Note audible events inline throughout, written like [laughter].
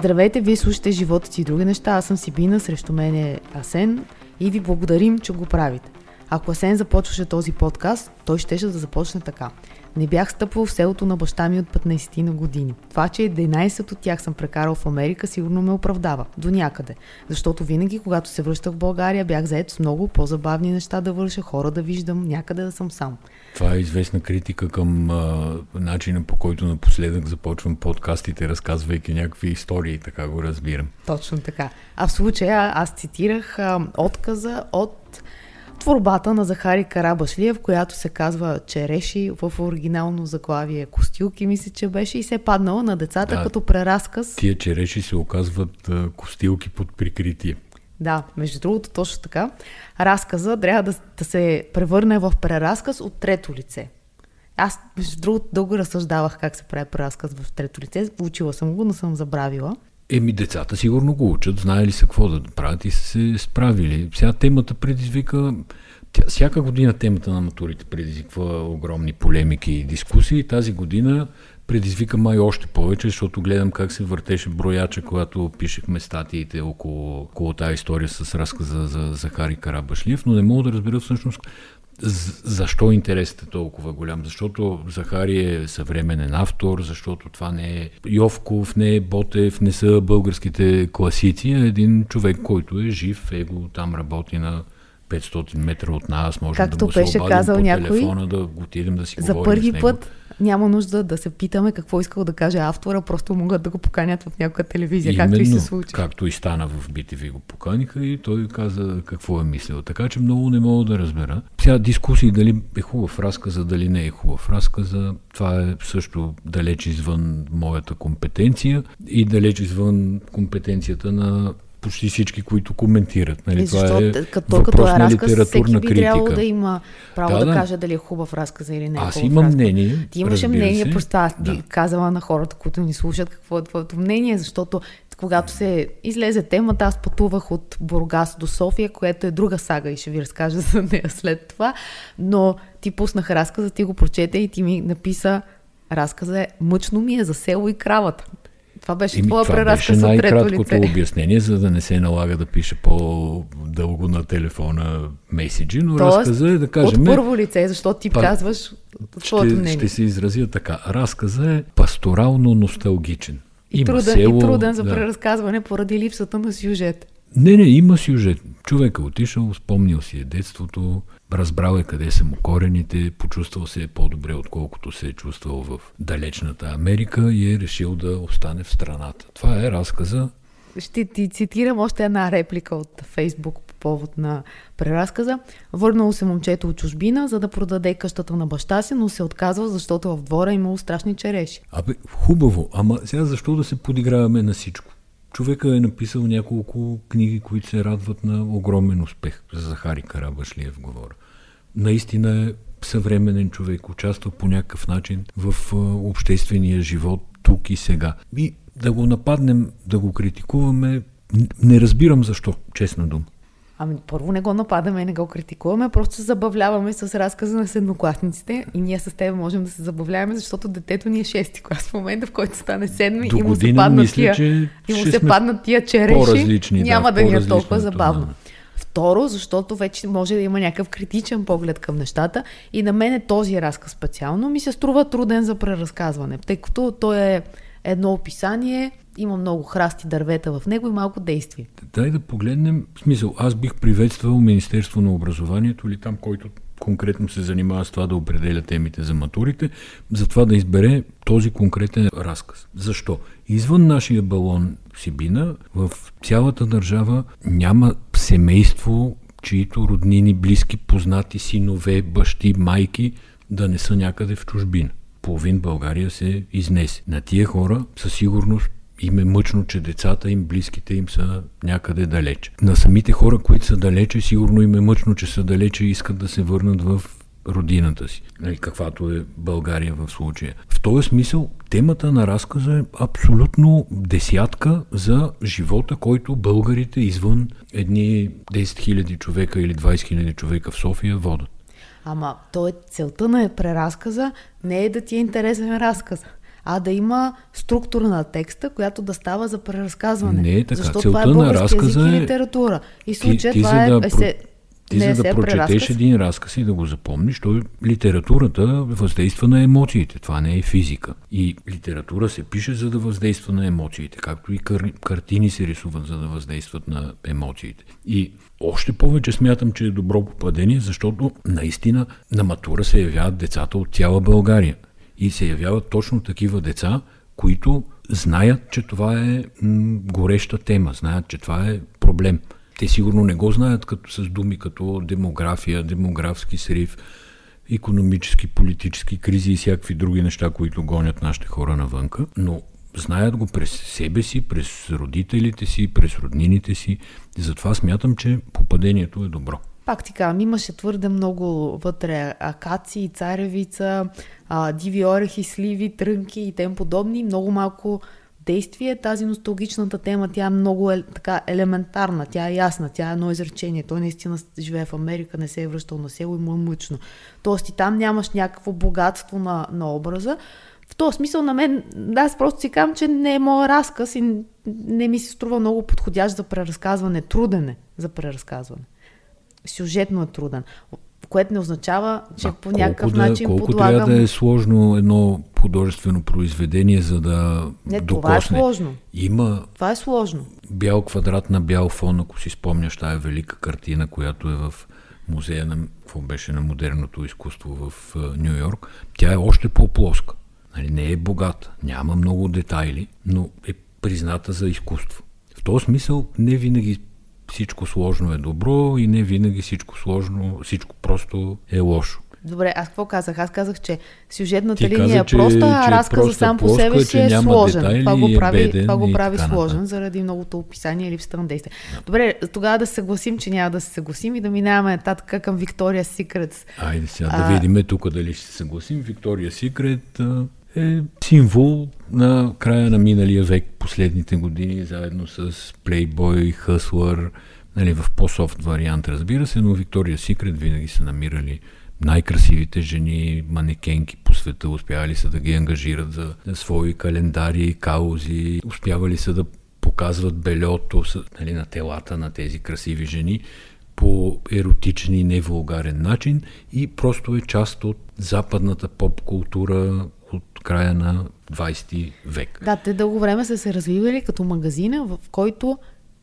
Здравейте, вие слушате живота си и други неща. Аз съм Сибина, срещу мен е Асен и ви благодарим, че го правите. Ако Асен започваше този подкаст, той щеше да започне така. Не бях стъпвал в селото на баща ми от 15 на години. Това, че 11 от тях съм прекарал в Америка, сигурно ме оправдава. До някъде. Защото винаги, когато се връщах в България, бях заед с много по-забавни неща да върша, хора да виждам, някъде да съм сам. Това е известна критика към а, начина по който напоследък започвам подкастите, разказвайки някакви истории, така го разбирам. Точно така. А в случая аз цитирах а, отказа от творбата на Захари Карабашлиев, която се казва Череши в оригинално заглавие Костилки, мисля, че беше и се е паднала на децата да, като преразказ. Тия череши се оказват костилки под прикритие. Да, между другото, точно така. Разказа трябва да, да се превърне в преразказ от трето лице. Аз, между другото, дълго разсъждавах как се прави преразказ в трето лице. Учила съм го, но съм забравила. Еми, децата сигурно го учат, знаели са какво да правят и са се справили. Сега темата предизвика... Тя, всяка година темата на матурите предизвиква огромни полемики и дискусии. Тази година предизвика май още повече, защото гледам как се въртеше брояча, когато пишехме статиите около, около тази история с разказа за Захари Карабашлиев, но не мога да разбера всъщност защо интересът е толкова голям? Защото Захари е съвременен автор, защото това не е Йовков, не е Ботев, не са българските класици, а един човек, който е жив, его там работи на 500 метра от нас, може Както да му беше се казал по някой, телефона, да отидем да си За първи път няма нужда да се питаме какво искал да каже автора, просто могат да го поканят в някоя телевизия, както и се случи. както и стана в BTV го поканиха и той каза какво е мислил. Така че много не мога да разбера. Сега дискусии дали е хубав разказа, дали не е хубав разказа, това е също далеч извън моята компетенция и далеч извън компетенцията на почти всички, които коментират. Нали? И Това е като, като е разказ, всеки би трябвало да има право Да, да, да. каже дали е хубав разказ или не е Аз имам разказ. мнение, Ти имаше мнение, се. просто аз ти Да. казала на хората, които ни слушат, какво е твоето мнение, защото когато се излезе темата, аз пътувах от Бургас до София, което е друга сага и ще ви разкажа [laughs] за нея след това, но ти пуснах разказа, ти го прочете и ти ми написа разказа е мъчно ми е за село и кравата. Това беше Еми, твоя преразказ от трето лице. обяснение, за да не се налага да пише по-дълго на телефона меседжи, но Тоест, разказа е да кажем... От първо лице, защото ти Па- казваш своето мнение. ще се изразя така. Разказа е пасторално носталгичен. И, труден, и труден за преразказване поради липсата на сюжет. Не, не, има сюжет. Човек е отишъл, спомнил си е детството, разбрал е къде са му корените, почувствал се е по-добре, отколкото се е чувствал в далечната Америка и е решил да остане в страната. Това е разказа. Ще ти цитирам още една реплика от Фейсбук по повод на преразказа. Върнало се момчето от чужбина, за да продаде къщата на баща си, но се отказва, защото в двора имало страшни череши. Абе, хубаво, ама сега защо да се подиграваме на всичко? Човека е написал няколко книги, които се радват на огромен успех. За Захари Карабашлиев говоря. Наистина е съвременен човек, участва по някакъв начин в обществения живот тук и сега. И да го нападнем, да го критикуваме, не разбирам защо, честна дума. Ами първо не го нападаме, не го критикуваме, просто се забавляваме с разказа на седмокласниците и ние с теб можем да се забавляваме, защото детето ни е шести клас в момента, в който стане седми До и му се паднат мисля, тия, че и му се паднат тия череши, по-различни, да, няма да, ни е толкова забавно. това. Второ, защото вече може да има някакъв критичен поглед към нещата и на мен този разказ специално ми се струва труден за преразказване, тъй като той е едно описание, има много храсти дървета в него и малко действие. Дай да погледнем, в смисъл, аз бих приветствал Министерство на образованието или там, който конкретно се занимава с това да определя темите за матурите, за това да избере този конкретен разказ. Защо? Извън нашия балон Сибина, в цялата държава няма семейство, чието роднини, близки, познати, синове, бащи, майки да не са някъде в чужбина. Половин България се изнесе. На тия хора със сигурност им е мъчно, че децата им, близките им са някъде далеч. На самите хора, които са далече, сигурно им е мъчно, че са далече и искат да се върнат в родината си, нали, каквато е България в случая. В този смисъл, темата на разказа е абсолютно десятка за живота, който българите извън едни 10 000 човека или 20 000 човека в София водят. Ама то е целта на преразказа не е да ти е интересен разказ, а да има структура на текста, която да става за преразказване. Не е така. Защото Целта това е на разказа е... литература. И в случая ти, ти това е... да, есе... ти не за да прочетеш преразказ. един разказ и да го запомниш, той литературата въздейства на емоциите. Това не е физика. И литература се пише за да въздейства на емоциите, както и кар... картини се рисуват за да въздействат на емоциите. И още повече смятам, че е добро попадение, защото наистина на матура се явяват децата от цяла България. И се явяват точно такива деца, които знаят, че това е гореща тема, знаят, че това е проблем. Те сигурно не го знаят като с думи като демография, демографски срив, економически, политически кризи и всякакви други неща, които гонят нашите хора навънка, но знаят го през себе си, през родителите си, през роднините си. И затова смятам, че попадението е добро. Пак ти казвам, имаше твърде много вътре акации, царевица, диви орехи, сливи, трънки и тем подобни. Много малко действие. Тази носталгичната тема, тя е много е, така елементарна, тя е ясна, тя е едно изречение. Той наистина живее в Америка, не се е връщал на село и му е мъчно. Тоест и там нямаш някакво богатство на, на образа. В този смисъл на мен, да, аз просто си казвам, че не е моят разказ и не ми се струва много подходящ за преразказване. Труден е за преразказване. Сюжетно е труден. Което не означава, че А по някакъв да, начин колко подлагам... трябва да е сложно едно художествено произведение, за да Не, докосне. това е сложно. Има Това е сложно. бял квадрат на бял фон, ако си спомняш тая велика картина, която е в музея на, какво беше, на модерното изкуство в Нью Йорк. Тя е още по-плоска. Нали, не е богата, няма много детайли, но е призната за изкуство. В този смисъл не винаги всичко сложно е добро и не винаги всичко сложно, всичко просто е лошо. Добре, аз какво казах? Аз казах, че сюжетната Ти линия каза, е че- проста, а е разказа проста, сам по себе си е сложен. детайли Това го и е прави, беден това го прави сложен нататък. заради многото описание и липсата на действие. Добре, тогава да се съгласим, че няма да се съгласим и да минаваме нататък към Виктория Секретс. Айде сега А- да видим тук дали ще се съгласим. Виктория Секрет е символ на края на миналия век, последните години, заедно с Playboy, Hustler, нали, в по-софт вариант, разбира се, но Виктория Секрет винаги са намирали най-красивите жени, манекенки по света, успявали са да ги ангажират за, свои календари, каузи, успявали са да показват белето нали, на телата на тези красиви жени по еротичен и невулгарен начин и просто е част от западната поп-култура от края на 20 век. Да, те дълго време са се развивали като магазина, в който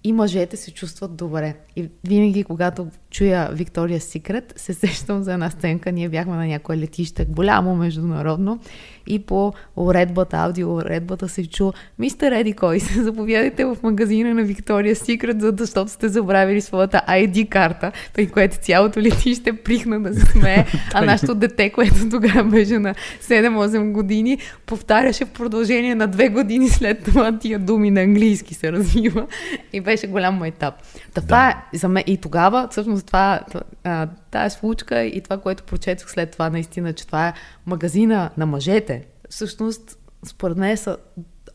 и мъжете се чувстват добре. И винаги, когато чуя Виктория Секрет, се [laughs] сещам за една сценка. Ние бяхме на някое летище, голямо международно, и по уредбата, аудио уредбата се чу Мистер Еди кой се, [laughs] заповядайте в магазина на Виктория Секрет, за- защото сте забравили своята ID карта, при което цялото летище прихна да се смее, [laughs] а нашето дете, което тогава беше на 7-8 години, повтаряше в продължение на две години след това тия думи на английски се развива и беше голям майтап. Та това е за мен и тогава, всъщност това, тая случка и това, което прочетох след това, наистина, че това е магазина на мъжете, всъщност, според мен са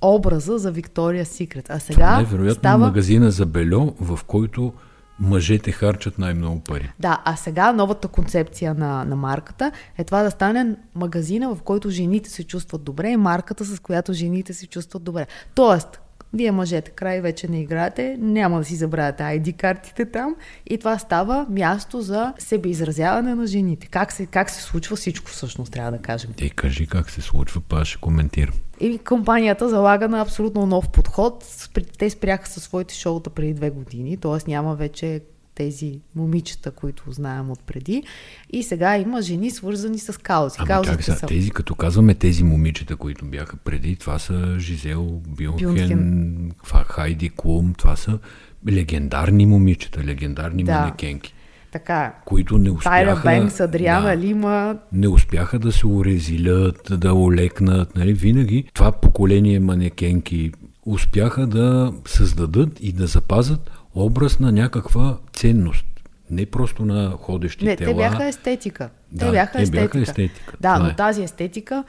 образа за Виктория Секрет. А сега Това е вероятно става... магазина за бельо, в който мъжете харчат най-много пари. Да, а сега новата концепция на, на марката е това да стане магазина, в който жените се чувстват добре и марката, с която жените се чувстват добре. Тоест, вие мъжете край вече не играете, няма да си забравяте ID картите там и това става място за себеизразяване на жените. Как се, как се случва всичко всъщност, трябва да кажем. Те кажи как се случва, па ще коментирам. И компанията залага на абсолютно нов подход. Те спряха със своите шоута преди две години, т.е. няма вече тези момичета, които знаем от преди. И сега има жени свързани с каузи. Ама Каузите чакай сега, са... тези, като казваме тези момичета, които бяха преди, това са Жизел Бюнхен, Бюнхен. Хайди Клум, това са легендарни момичета, легендарни Да. манекенки, Така които не Тайра успяха, Бенкс, Адриана да, Лима, не успяха да се урезилят, да олекнат. Нали? Винаги това поколение манекенки успяха да създадат и да запазят образ на някаква ценност. Не просто на ходещи Не, тела. те бяха естетика. Да, те бяха те естетика. бяха естетика. Да, Това но е. тази естетика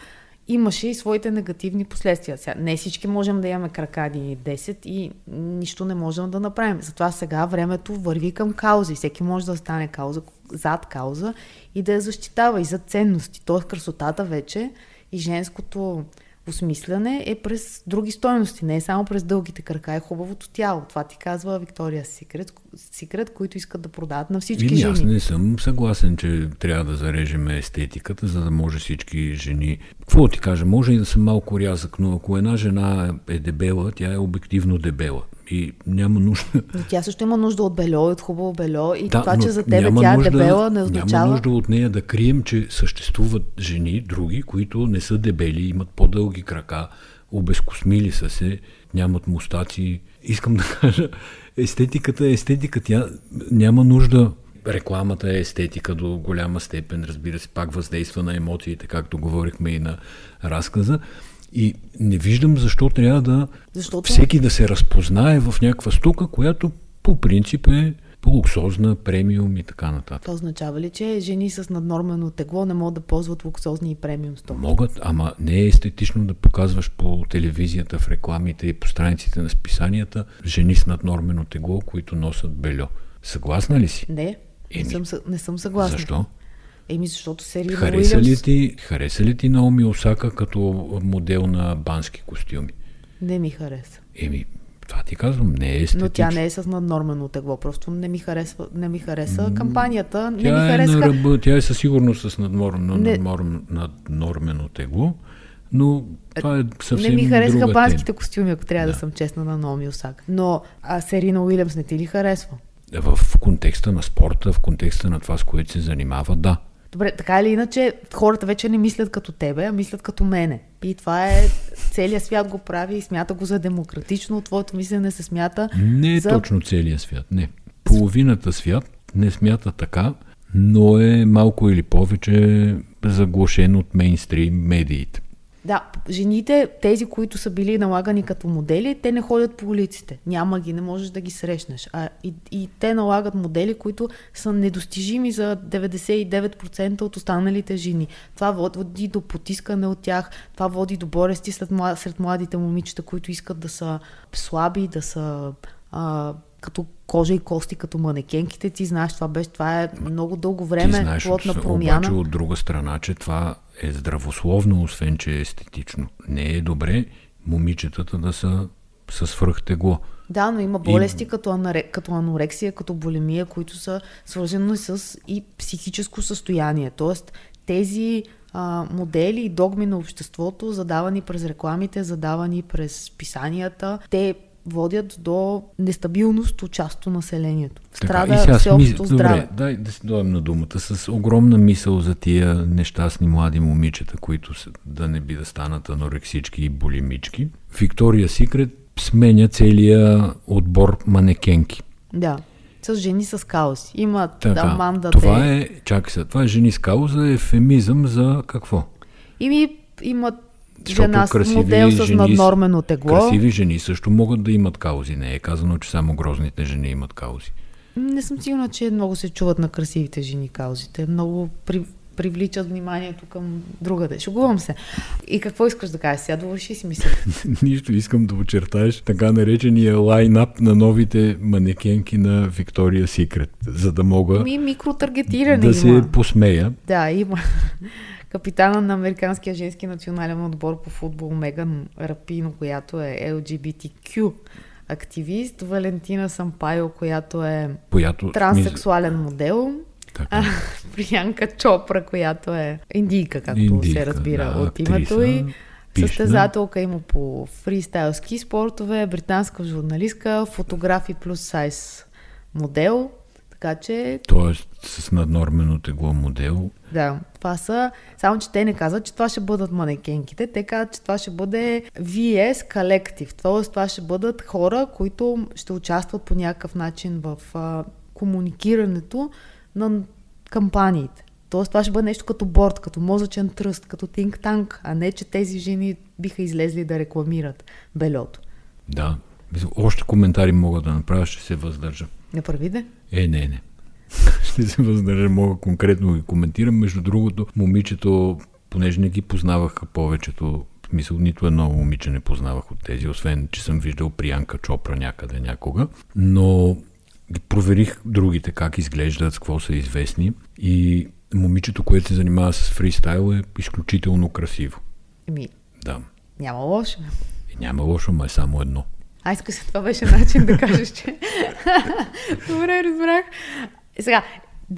имаше и своите негативни последствия. Сега, не всички можем да имаме кракади 10 и нищо не можем да направим. Затова сега времето върви към каузи. Всеки може да стане кауза, зад кауза и да я защитава и за ценности. Тоест красотата вече и женското осмисляне е през други стойности, не е само през дългите крака и хубавото тяло. Това ти казва Виктория Секрет, Секрет, които искат да продават на всички Или, жени. Аз не съм съгласен, че трябва да зарежем естетиката, за да може всички жени. Какво ти кажа? Може и да съм малко рязък, но ако една жена е дебела, тя е обективно дебела. И няма нужда. Но тя също има нужда от бельо, от хубаво бельо. И Да, това, че за тебе тя нужда, е дебела, не означава. Няма нужда от нея да крием, че съществуват жени, други, които не са дебели, имат по-дълги крака, обезкосмили са се, нямат мустаци. Искам да кажа, естетиката е естетика. Тя няма нужда рекламата е естетика до голяма степен, разбира се, пак въздейства на емоциите, както говорихме и на разказа. И не виждам защо трябва да Защото- всеки да се разпознае в някаква стука, която по принцип е по-луксозна, премиум и така нататък. Това означава ли, че жени с наднормено тегло не могат да ползват луксозни и премиум стоки? Могат, ама не е естетично да показваш по телевизията, в рекламите и по страниците на списанията жени с наднормено тегло, които носят бельо. Съгласна ли си? Не, не Еми, съм, съ- не съм съгласна. Защо? Еми, защото серия Хареса ли, Уилямс... ти, хареса ли ти Наоми Осака като модел на бански костюми? Не ми хареса. Еми, това ти казвам, не е Но естетично. тя не е с наднормено тегло. Просто не ми харесва, не ми хареса кампанията. Не ми Тя е хареса. на ръба, тя е със сигурност с наднормено, Не. наднорм, наднормено тегло, но това е съвсем Не ми харесаха банските тема. костюми, ако трябва да. Да. съм честна на Номи Осак. Но а Серина Уилямс не ти ли харесва? В контекста на спорта, в контекста на това, с което се занимава, да. Добре, така или иначе, хората вече не мислят като тебе, а мислят като мене. И това е, целият свят го прави и смята го за демократично. Твоето мислене се смята Не е за... точно целият свят, не. Половината свят не смята така, но е малко или повече заглушен от мейнстрим медиите. Да, жените, тези, които са били налагани като модели, те не ходят по улиците. Няма ги, не можеш да ги срещнеш. А, и, и те налагат модели, които са недостижими за 99% от останалите жени. Това води до потискане от тях, това води до болести след, мла- сред младите момичета, които искат да са слаби, да са а, като кожа и кости, като манекенките. Ти знаеш, това беше, това е много дълго Ти време знаеш плод на от- промяна. обаче от друга страна, че това е здравословно, освен че е естетично. Не е добре момичетата да са с свръхтегло. Да, но има болести и... като, анаре... като анорексия, като булимия, които са свързани с и психическо състояние. Тоест, тези а, модели и догми на обществото, задавани през рекламите, задавани през писанията, те водят до нестабилност от част от населението. Страда сега всеобщото смис- здраве. Добре, дай да си дойдем на думата. С огромна мисъл за тия нещастни млади момичета, които са, да не би да станат анорексички и булимички. Виктория Сикрет сменя целия отбор манекенки. Да. С жени с каузи. Има Така, Аманда това е, чакай се, това е жени с кауза, ефемизъм за какво? Ими имат Защото жена с красиви модел с жени с- наднормено тегло. Красиви жени също могат да имат каузи. Не е казано, че само грозните жени имат каузи. Не съм сигурна, че много се чуват на красивите жени каузите. Много при, привличат вниманието към другаде. Шугувам се. И какво искаш да кажеш? Сега довърши си мисля. [laughs] Нищо, искам да очертаеш така наречения лайнап на новите манекенки на Виктория Секрет, за да мога Ми микротаргетиране да има. се посмея. Да, има. Капитана на Американския женски национален отбор по футбол Меган Рапино, която е LGBTQ активист, Валентина Сампайо, която е Която транссексуален модел, Така. а, Приянка Чопра, която е индийка, както Индийка, се разбира да, от името и състезателка има по фристайл ски спортове, британска журналистка, фотограф и плюс сайз модел, така че Тоест с наднормено тегло модел. да, това са, само че те не казват, че това ще бъдат манекенките, те казват, че това ще бъде VS Collective, т.е. това ще бъдат хора, които ще участват по някакъв начин в а, комуникирането на кампаниите. Тоест това ще бъде нещо като борт, като мозъчен тръст, като think tank, а не, че тези жени биха излезли да рекламират белето. Да. Още коментари мога да направя, ще се въздържа. Не прави де? Е, не, не. [laughs] Ще се въздържа, мога конкретно ги коментирам. Между другото, момичето, понеже не ги познаваха повечето, смисъл нито едно момиче не познавах от тези, освен, че съм виждал Приянка Чопра някъде някога, но проверих другите как изглеждат, с какво са известни и момичето, което се занимава с фристайл е изключително красиво. Еми, Да. Няма лошо. И няма лошо, ма е само едно. А, искаш, това беше начин да кажеш, че... [laughs] Добре, разбрах. Сега,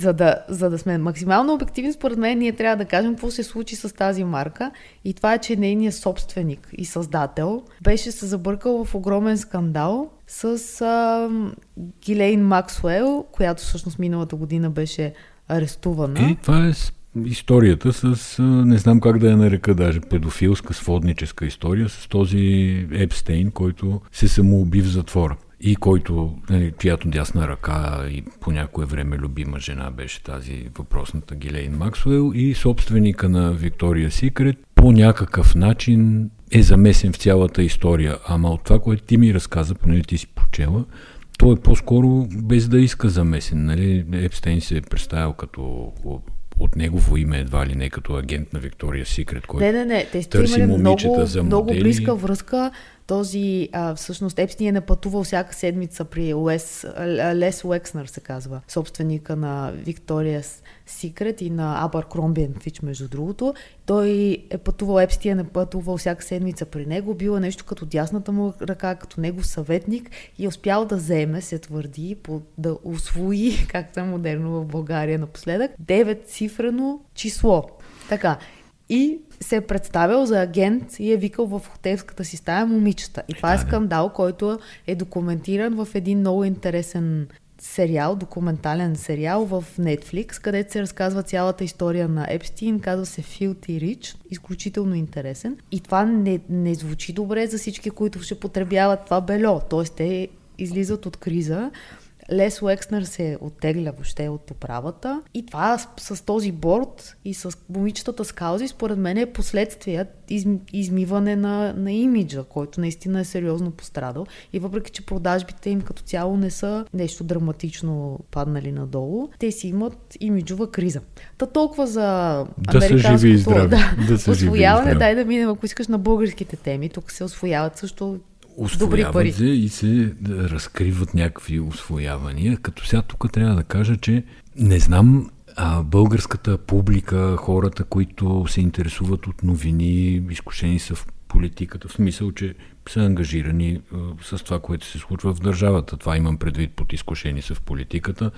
за да, за да сме максимално обективни, според мен, ние трябва да кажем какво се случи с тази марка. И това е, че нейният собственик и създател беше се забъркал в огромен скандал с а, Гилейн Максуел, която всъщност миналата година беше арестувана. И това е историята с, не знам как да я нарека даже, педофилска, сводническа история с този Епстейн, който се самоуби в затвора и който, нали, чиято дясна ръка и по някое време любима жена беше тази въпросната Гилейн Максуел и собственика на Виктория Секрет по някакъв начин е замесен в цялата история. Ама от това, което ти ми разказа, поне ти си прочела, той е по-скоро без да иска замесен. Нали? Епстейн се е представил като от негово име, едва ли не като агент на Виктория Секрет, който не, не, не. Те търси имали много, за много близка връзка. Този, а, всъщност, Епстин е напътувал всяка седмица при Лес, Лес Уекснер, се казва, собственика на Виктория Секрет и на Абър Кромбиен Фич, между другото. Той е пътувал, Епстин е пътувал всяка седмица при него, бил е нещо като дясната му ръка, като негов съветник и е успял да вземе, се твърди, по, да освои, [laughs] както е модерно в България напоследък, 9 цифрено число. Така, и се е представил за агент и е викал в хотелската си стая момичета. И това е скандал, който е документиран в един много интересен сериал, документален сериал в Netflix, където се разказва цялата история на Епстин, казва се Filthy Rich, изключително интересен. И това не, не звучи добре за всички, които ще потребяват това бельо, т.е. те излизат от криза, Лес Уекснер се оттегля въобще от управата и това с, с този борт и с момичетата с каузи, според мен е последствия из, измиване на, на имиджа, който наистина е сериозно пострадал. И въпреки, че продажбите им като цяло не са нещо драматично паднали надолу, те си имат имиджова криза. Та толкова за да американското живи и здрави. [laughs] Да, да освояване. Дай да минем, ако искаш, на българските теми. Тук се освояват също Се и се разкриват някакви освоявания. Като сега тук трябва да кажа, че не знам а българската публика, хората, които се интересуват от новини, изкушени са в политиката, в смисъл, че са ангажирани а, с това, което се случва в държавата. Това имам предвид под изкушени са в политиката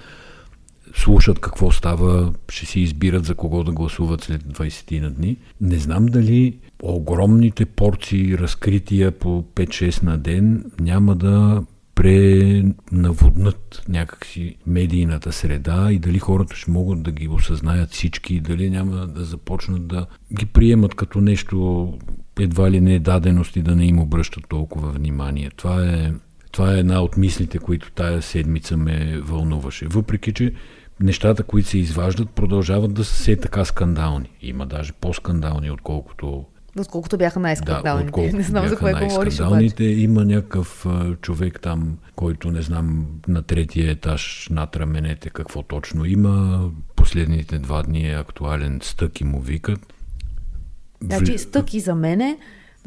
слушат какво става, ще си избират за кого да гласуват след 20 на дни. Не знам дали огромните порции разкрития по 5-6 на ден няма да пренаводнат някакси медийната среда и дали хората ще могат да ги осъзнаят всички и дали няма да започнат да ги приемат като нещо едва ли не е даденост и да не им обръщат толкова внимание. Това е, това е една от мислите, които тая седмица ме вълнуваше. Въпреки, че нещата, които се изваждат, продължават да са все така скандални. Има даже по-скандални, отколкото Отколкото бяха най-скандалните. Да, не знам за кое говориш обаче. Има някакъв а, човек там, който не знам на третия етаж над раменете какво точно има. Последните два дни е актуален стък и му викат. Значи стъки за мене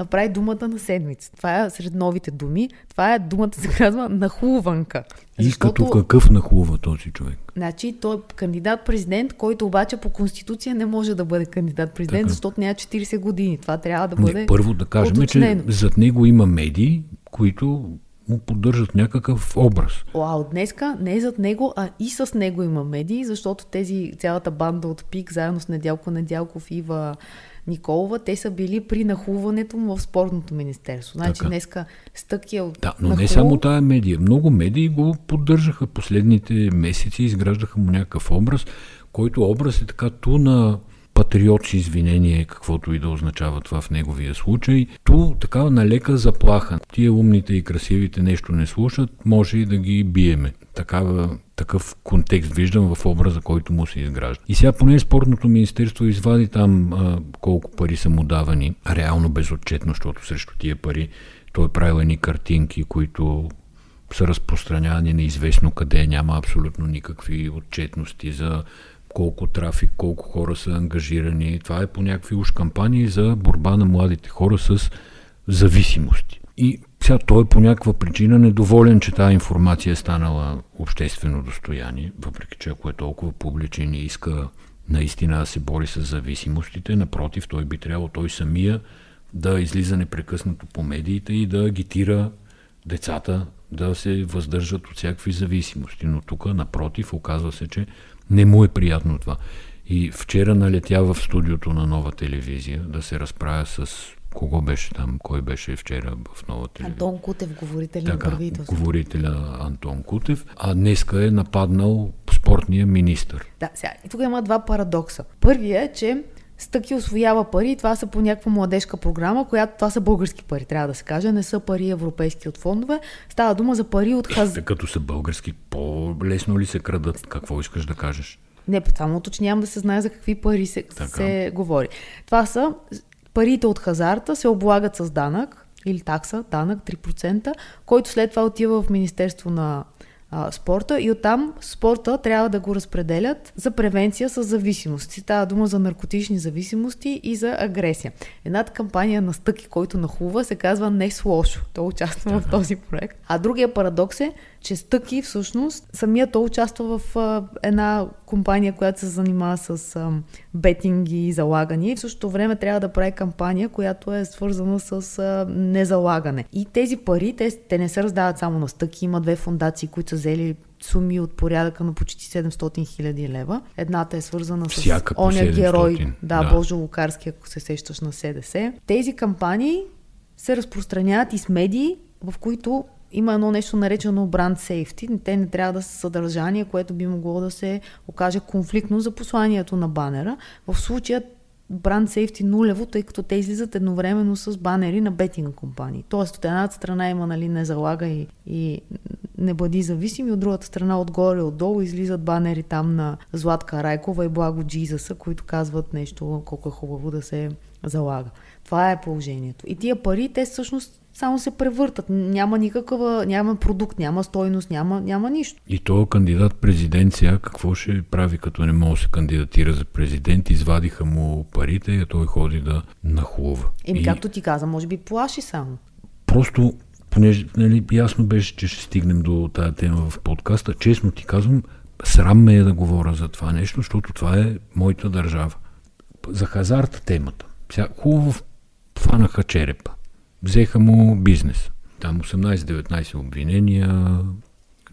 направи думата на седмица. Това е сред новите думи. Това е думата, се казва нахлуванка. И защото... като какъв нахлува този човек? Значи той е кандидат-президент, който обаче по конституция не може да бъде кандидат-президент, така. защото няма 40 години. Това трябва да бъде не, Първо да кажем, уточнено. че зад него има медии, които му поддържат някакъв образ. А от днеска не зад него, а и с него има медии, защото тези, цялата банда от ПИК, заедно с Недялко Недялков, Ива Николова, те са били при нахлуването му в спортното министерство. Значи така. днеска стъки е Да, но нахлу... не само тая медия. Много медии го поддържаха последните месеци, изграждаха му някакъв образ, който образ е така ту на патриот с извинение, каквото и да означава това в неговия случай, ту такава налека заплаха. Тия умните и красивите нещо не слушат, може и да ги биеме. Такава такъв контекст виждам в образа, който му се изгражда. И сега поне спортното министерство извади там а, колко пари са му давани, реално безотчетно, защото срещу тия пари той е правил едни картинки, които са разпространявани неизвестно къде, няма абсолютно никакви отчетности за колко трафик, колко хора са ангажирани. Това е по някакви уж кампании за борба на младите хора с зависимости. И сега той по някаква причина недоволен, че тази информация е станала обществено достояние, въпреки че ако е толкова публичен и иска наистина да се бори с зависимостите, напротив, той би трябвало той самия да излиза непрекъснато по медиите и да агитира децата да се въздържат от всякакви зависимости. Но тук, напротив, оказва се, че не му е приятно това. И вчера налетя в студиото на нова телевизия да се разправя с кого беше там, кой беше вчера в нова телевизия. Антон Кутев, говорителя така, на правителството. говорителя Антон Кутев, а днеска е нападнал спортния министр. Да, сега, и тук има два парадокса. Първият е, че Стъки освоява пари това са по някаква младежка програма, която това са български пари, трябва да се каже, не са пари европейски от фондове. Става дума за пари от хаз... Е, като са български, по-лесно ли се крадат? Какво искаш да кажеш? Не, само уточнявам да се знае за какви пари се, се говори. Това са парите от хазарта се облагат с данък или такса, данък 3%, който след това отива в Министерство на а, спорта и оттам спорта трябва да го разпределят за превенция с зависимости. Става дума за наркотични зависимости и за агресия. Едната кампания на Стъки, който нахува, се казва Не с лошо. Той участва в този проект. А другия парадокс е, че Стъки всъщност самия той участва в а, една компания, която се занимава с а, бетинги и залагания и в същото време трябва да прави кампания, която е свързана с а, незалагане. И тези пари, те, те не се раздават само на Стъки, има две фундации, които са взели суми от порядъка на почти 700 хиляди лева. Едната е свързана с оня герой, да, да, Божо Лукарски, ако се сещаш на СДС. Тези кампании се разпространяват и с медии, в които има едно нещо наречено brand safety. Те не трябва да са съдържание, което би могло да се окаже конфликтно за посланието на банера. В случая бранд сейфти нулево, тъй като те излизат едновременно с банери на бетинг компании. Тоест от едната страна има нали, не залага и, и не бъди зависим и от другата страна отгоре отдолу излизат банери там на Златка Райкова и Благо Джизаса, които казват нещо колко е хубаво да се залага. Това е положението. И тия пари, те всъщност само се превъртат. Няма никаква, няма продукт, няма стойност, няма, няма нищо. И то кандидат президенция, какво ще прави, като не може да се кандидатира за президент? Извадиха му парите и той ходи да нахлува. Еми, и... както ти каза, може би плаши само. Просто, понеже нали, ясно беше, че ще стигнем до тази тема в подкаста, честно ти казвам, срам ме е да говоря за това нещо, защото това е моята държава. За хазарт темата. Сега, хубаво фанаха черепа Взеха му бизнес. Там 18-19 обвинения,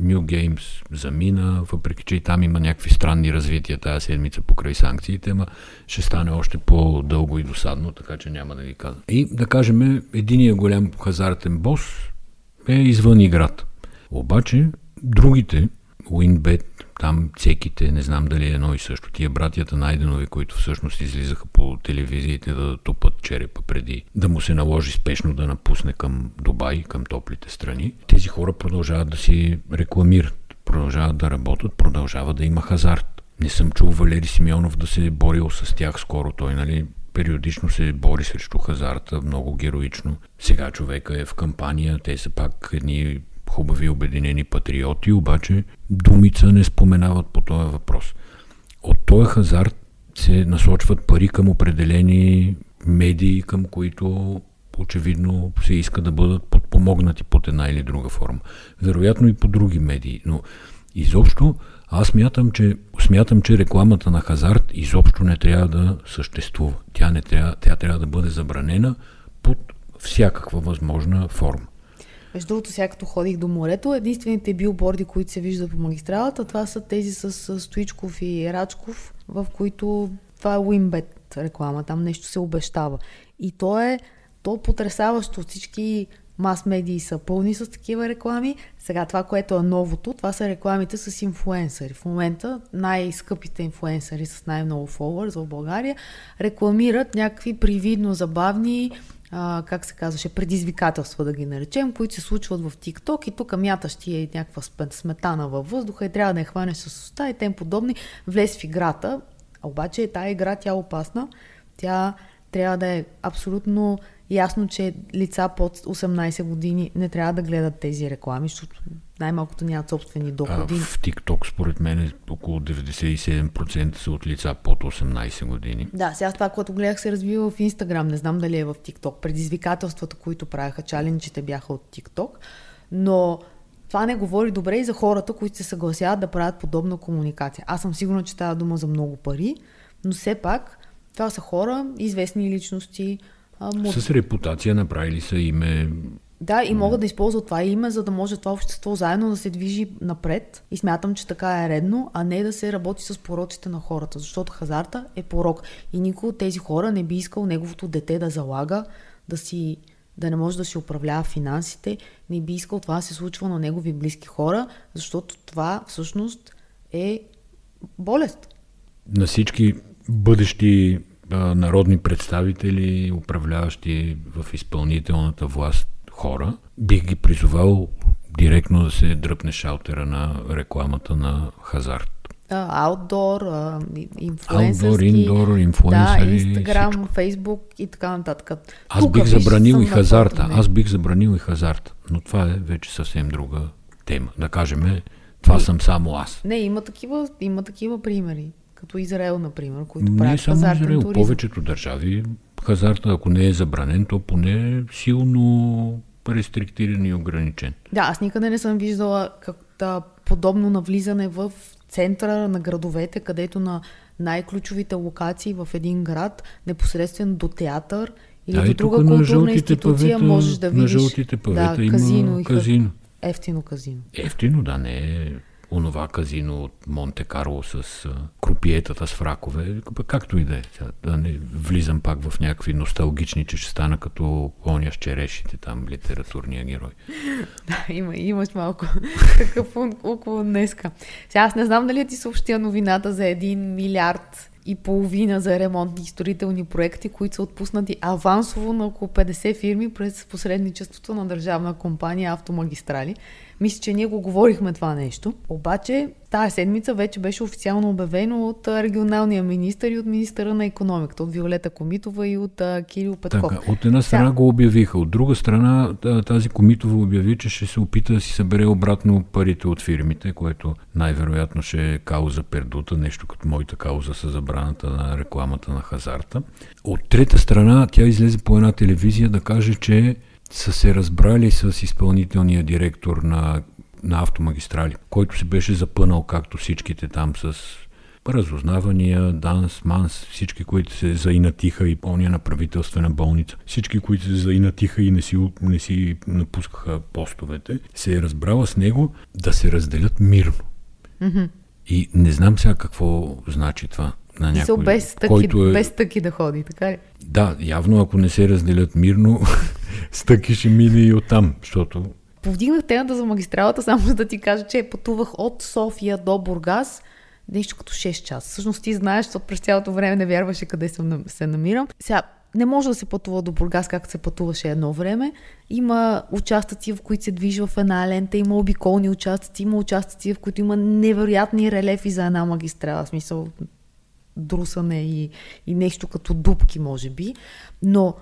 New Games замина, въпреки че и там има някакви странни развития тази седмица покрай санкциите, ма ще стане още по-дълго и досадно, така че няма да ги казвам. И да кажем, единия голям хазартен бос е извън играта. Обаче другите, WinBet, там цеките, не знам дали е едно и също. Тия братята Найденови, които всъщност излизаха по телевизиите да тупат черепа преди да му се наложи спешно да напусне към Дубай, към топлите страни. Тези хора продължават да си рекламират, продължават да работят, продължава да има хазарт. Не съм чул Валери Симеонов да се е борил с тях скоро. Той, нали, периодично се бори срещу хазарта, много героично. Сега човека е в кампания, те са пак едни хубави обединени патриоти, обаче думица не споменават по този въпрос. От този хазарт се насочват пари към определени медии, към които очевидно се иска да бъдат подпомогнати под една или друга форма. Вероятно и по други медии, но изобщо аз смятам, че, смятам, че рекламата на хазарт изобщо не трябва да съществува. Тя, не трябва, тя трябва да бъде забранена под всякаква възможна форма. Между другото, сега като ходих до морето, единствените билборди, които се виждат по магистралата, това са тези с Стоичков и Рачков, в които това е Уинбет реклама, там нещо се обещава. И то е, то е потрясаващо. Всички мас-медии са пълни с такива реклами. Сега това, което е новото, това са рекламите с инфуенсъри. В момента най-скъпите инфуенсъри с най-много фолуърс в България рекламират някакви привидно забавни а, как се казваше, предизвикателства да ги наречем, които се случват в TikTok и тук мяташ ти е някаква сметана във въздуха и трябва да я хванеш с уста и тем подобни, влез в играта. Обаче тази игра тя е опасна, тя трябва да е абсолютно ясно, че лица под 18 години не трябва да гледат тези реклами, защото най-малкото нямат собствени доходи. А в TikTok, според мен, около 97% са от лица под 18 години. Да, сега това, което гледах, се развива в Instagram. Не знам дали е в TikTok. Предизвикателствата, които правяха, чаленджите бяха от TikTok. Но това не говори добре и за хората, които се съгласяват да правят подобна комуникация. Аз съм сигурна, че тази дума за много пари, но все пак това са хора, известни личности, а, му... С репутация направили са име. Да, и могат да използват това име, за да може това общество заедно да се движи напред. И смятам, че така е редно, а не да се работи с пороците на хората, защото хазарта е порок. И никой от тези хора не би искал неговото дете да залага, да си да не може да си управлява финансите, не би искал това да се случва на негови близки хора, защото това всъщност е болест. На всички бъдещи народни представители, управляващи в изпълнителната власт хора, бих ги призовал директно да се дръпне шалтера на рекламата на хазарт. Аутдор, инфлуенсърски. Аутдор, индор, инфлуенсъри. Да, Инстаграм, Фейсбук и така нататък. Аз Тука, бих забранил и хазарта. Аз бих забранил и хазарта. Но това е вече съвсем друга тема. Да кажем, това не, съм само аз. Не, има такива, има такива примери. Като Израел, например, които не правят само хазартен Израел. туризъм. Повечето държави хазарта, ако не е забранен, то поне е силно рестриктиран и ограничен. Да, аз никъде не съм виждала как, да, подобно навлизане в центъра на градовете, където на най-ключовите локации в един град, непосредствено до театър или Да, до друга на културна институция павета- можеш да на видиш жълтите павета да, има казино. ефтино казино. Ефтино, да, не е онова казино от Монте Карло с крупиетата с фракове, както и да е. Да не влизам пак в някакви носталгични, че ще стана като оня с черешите, там литературния герой. [laughs] Да, има, имаш малко [laughs] такъв около днеска. Сега аз не знам дали ти съобщя новината за един милиард и половина за ремонтни и строителни проекти, които са отпуснати авансово на около 50 фирми през посредничеството на държавна компания Автомагистрали. Мисля, че ние го говорихме това нещо. Обаче тази седмица вече беше официално обявено от регионалния министър и от министъра на економиката, от Виолета Комитова и от а, Кирил Петков. Така, от една страна Сега- го обявиха, от друга страна та- тази Комитова обяви, че ще се опита да си събере обратно парите от фирмите, което най-вероятно ще е кауза пердута, нещо като моята кауза с забраната на рекламата на хазарта. От трета страна тя излезе по една телевизия да каже, че са се разбрали с изпълнителния директор на, на автомагистрали, който се беше запънал, както всичките там с разузнавания, данс, манс, всички, които се заинатиха и пълния на правителствена болница, всички, които се заинатиха и не си, не си напускаха постовете, се е разбрала с него да се разделят мирно. Мгм. И не знам сега какво значи това на Мисъл, някой, без който е... без стъки да ходи, така ли? Да, явно ако не се разделят мирно, [laughs] стъки ще мине и оттам, защото Повдигнах темата за магистралата, само за да ти кажа, че пътувах от София до Бургас нещо като 6 часа. Всъщност ти знаеш, защото през цялото време не вярваше къде съм, се намирам. Сега, не може да се пътува до Бургас, както се пътуваше едно време. Има участъци, в които се движи в една лента, има обиколни участъци, има участъци, в които има невероятни релефи за една магистрала. В смисъл, друсане и, и нещо като дупки, може би. Но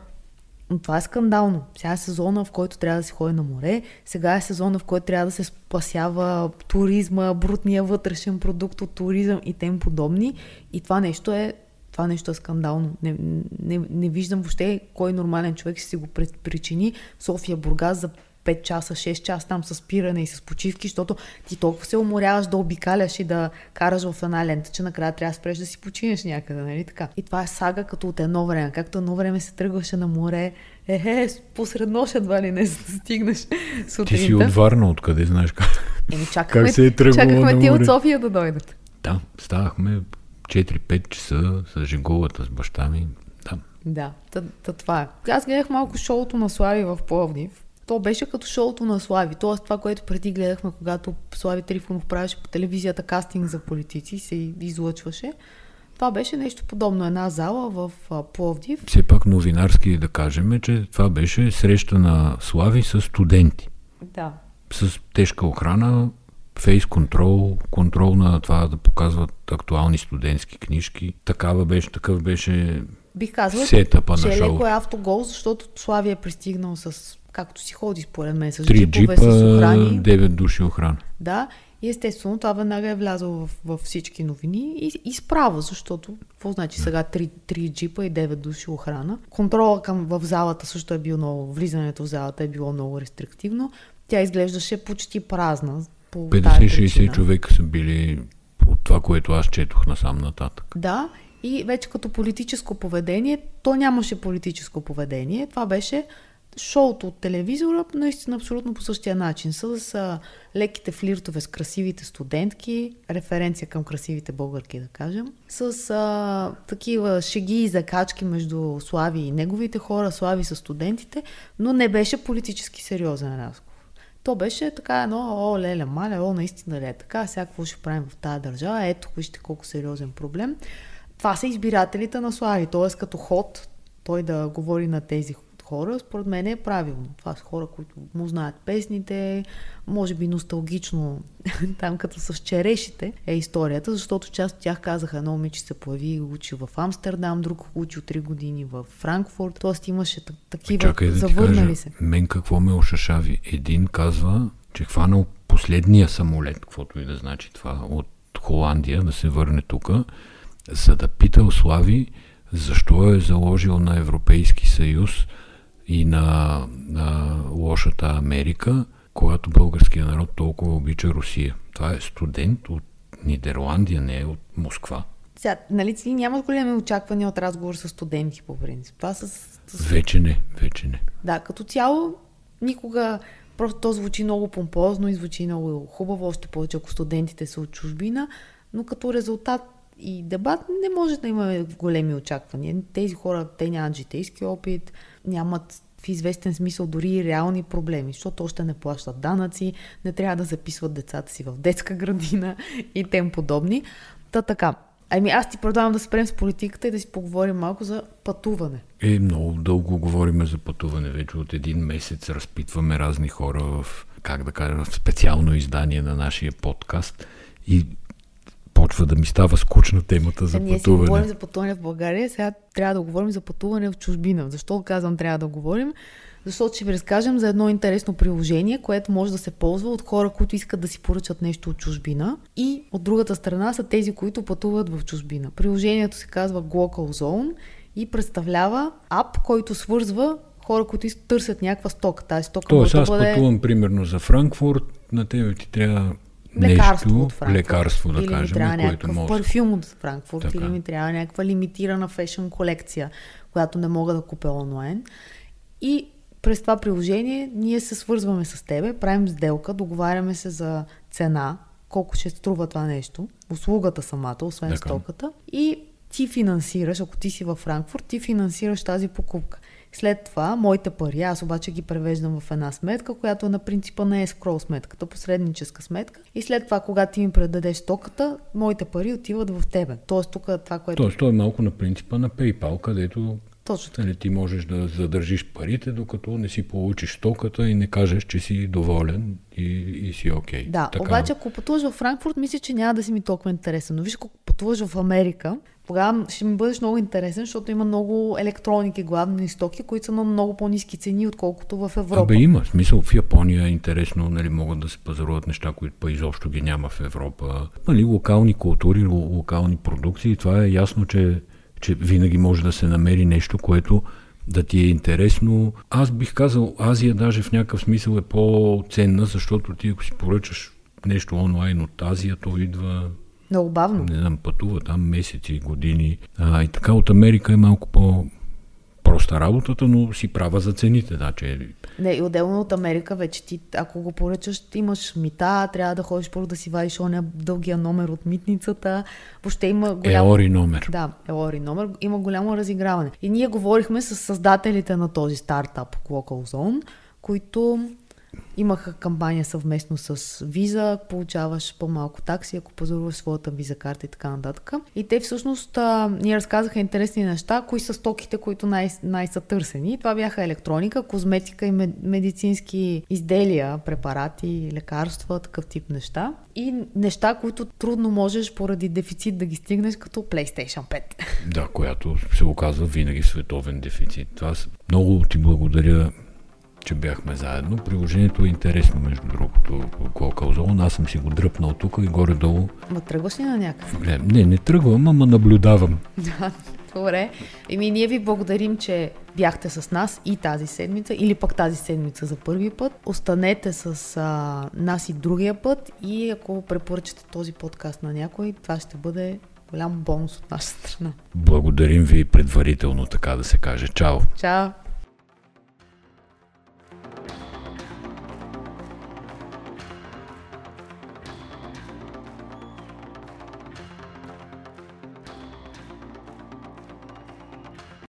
но това е скандално. Сега е сезона, в който трябва да се ходи на море. Сега е сезона, в който трябва да се спасява туризма, брутния вътрешен продукт от туризъм и тем подобни. И това нещо е, това нещо е скандално. Не, не, не виждам въобще кой нормален човек ще си го причини. София, Бургас за 5 часа, 6 часа там с спиране и с почивки, защото ти толкова се уморяваш да обикаляш и да караш в една лента, че накрая трябва да спреш да си починеш някъде, нали така? И това е сага като от едно време. Както едно време се тръгваше на море, ехе, посред нощ едва ли не стигнеш сутринта. ти си от Варна, откъде знаеш как. Еми, чакахме, Как се е чакахме ти от София да дойдат. Да, ставахме 4-5 часа с жеговата с баща ми. Да. Да, та, та това е. Аз гледах малко шоуто на Слави в Пловдив. То беше като шоуто на Слави. Тоест това, което преди гледахме, когато Слави Трифонов правеше по телевизията кастинг за политици, се излъчваше. Това беше нещо подобно. Една зала в Пловдив. Все пак новинарски да кажем, че това беше среща на Слави с студенти. Да. С тежка охрана, фейс контрол, контрол на това да показват актуални студентски книжки. Такава беше, такъв беше Бих казала, сетъпа че на е леко шоу. е автогол, защото Слави е пристигнал с, както си ходи според мен, с Три джипове, джипа, с охрани. 9 души охрана. Да, и естествено това веднага е влязло в, в всички новини и, и справа, защото какво значи сега 3, 3 джипа и 9 души охрана. Контрола към в залата също е бил много, влизането в залата е било много рестриктивно. Тя изглеждаше почти празна. По тая 50-60 причина. човека са били от това, което аз четох насам нататък. Да, И вече като политическо поведение, то нямаше политическо поведение. Това беше шоуто от телевизора, наистина абсолютно по същия начин. С леките флиртове с красивите студентки, референция към красивите българки, да кажем. С а, такива шеги и закачки между Слави и неговите хора, Слави с студентите, но не беше политически сериозен разговор. То беше така едно, о, леле, мале, о, наистина ли е така, сега ще правим в тази държава, ето, вижте колко сериозен проблем. Това са избирателите на Слави, т.е. като ход той да говори на тези хора, според мен е правилно. Това са хора, които му знаят песните, може би носталгично, [laughs] там като с черешите е историята, защото част от тях казаха, едно момиче се появи и учи в Амстердам, друг учи от 3 години в Франкфурт, т.е. имаше такива Чакай да завърнали кажа, се. Мен какво ме ошашави? Един казва, че е хванал последния самолет, каквото и да значи това, от Холандия, да се върне тук, за да пита Слави защо е заложил на Европейски съюз и на, на лошата Америка, когато българския народ толкова обича Русия. Това е студент от Нидерландия, не е от Москва. Сега, нали си нямат големи очаквания от разговор с студенти, по принцип. Това с, с... Вече не, вече не. Да, като цяло никога просто то звучи много помпозно и звучи много хубаво, още повече ако студентите са от чужбина, но като резултат и дебат не може да имаме големи очаквания. Тези хора, те нямат житейски опит, нямат в известен смисъл дори и реални проблеми, защото още не плащат данъци, не трябва да записват децата си в детска градина и тем подобни. Та така. Ами аз ти предлагам да спрем с политиката и да си поговорим малко за пътуване. Е, много дълго говорим за пътуване. Вече от един месец разпитваме разни хора в, как да кажа, в специално издание на нашия подкаст. И почва да ми става скучна темата за Ние пътуване. Ние си говорим за пътуване в България, сега трябва да говорим за пътуване в чужбина. Защо казвам трябва да говорим? Защото ще ви разкажем за едно интересно приложение, което може да се ползва от хора, които искат да си поръчат нещо от чужбина. И от другата страна са тези, които пътуват в чужбина. Приложението се казва Glocal Zone и представлява ап, който свързва хора, които търсят някаква стока. Тази стока Тоест, аз бъде... пътувам примерно за Франкфурт, на тебе ти трябва лекарство нещо, от Франкфурт. Лекарство, да или кажем, ми трябва някакъв може. парфюм от Франкфурт, така. или ми трябва някаква лимитирана фешн колекция, която не мога да купя онлайн. И през това приложение ние се свързваме с тебе, правим сделка, договаряме се за цена, колко ще струва това нещо, услугата самата, освен така. стоката. И ти финансираш, ако ти си във Франкфурт, ти финансираш тази покупка. След това, моите пари, аз обаче ги превеждам в една сметка, която е на принципа на скрол сметката, посредническа сметка. И след това, когато ти ми предадеш стоката, моите пари отиват в тебе. Тоест, тук е това, което. Тоест, то е малко на принципа на PayPal, където точно така. Нали, ти можеш да задържиш парите, докато не си получиш стоката и не кажеш, че си доволен и, и си окей. Okay. Да, така... обаче ако пътуваш в Франкфурт, мисля, че няма да си ми толкова интересен. Но виж, ако пътуваш в Америка, тогава ще ми бъдеш много интересен, защото има много електроники, главни стоки, които са на много по-низки цени, отколкото в Европа. Абе има. Смисъл в Япония е интересно, нали, могат да се пазаруват неща, които па изобщо ги няма в Европа. Нали, локални култури, локални продукции. Това е ясно, че че винаги може да се намери нещо, което да ти е интересно. Аз бих казал, Азия даже в някакъв смисъл е по-ценна, защото ти ако си поръчаш нещо онлайн от Азия, то идва много бавно. Не знам, пътува там месеци, години. А, и така от Америка е малко по проста работата, но си права за цените. Да, че... Не, и отделно от Америка вече ти, ако го поръчаш, имаш мита, трябва да ходиш първо да си вадиш оня дългия номер от митницата. Въобще има голямо... Еори номер. Да, еори номер. Има голямо разиграване. И ние говорихме с създателите на този стартап Local Zone, които Имаха кампания съвместно с Виза, получаваш по-малко такси, ако пазаруваш своята виза карта и така нататък. И те всъщност а, ни разказаха интересни неща, кои са стоките, които най- най-са търсени. Това бяха електроника, козметика и медицински изделия, препарати, лекарства, такъв тип неща. И неща, които трудно можеш поради дефицит да ги стигнеш, като PlayStation 5. Да, която се оказва винаги световен дефицит. Това много ти благодаря че бяхме заедно. Приложението е интересно, между другото, Zone. Аз съм си го дръпнал тук и горе-долу. Ма тръгваш ли на някакъв? Не, не, не тръгвам, ама наблюдавам. [laughs] Да, добре. Еми, ние ви благодарим, че бяхте с нас и тази седмица, или пък тази седмица за първи път. Останете с а, нас и другия път и ако препоръчате този подкаст на някой, това ще бъде голям бонус от наша страна. Благодарим ви предварително, така да се каже. Чао! Чао!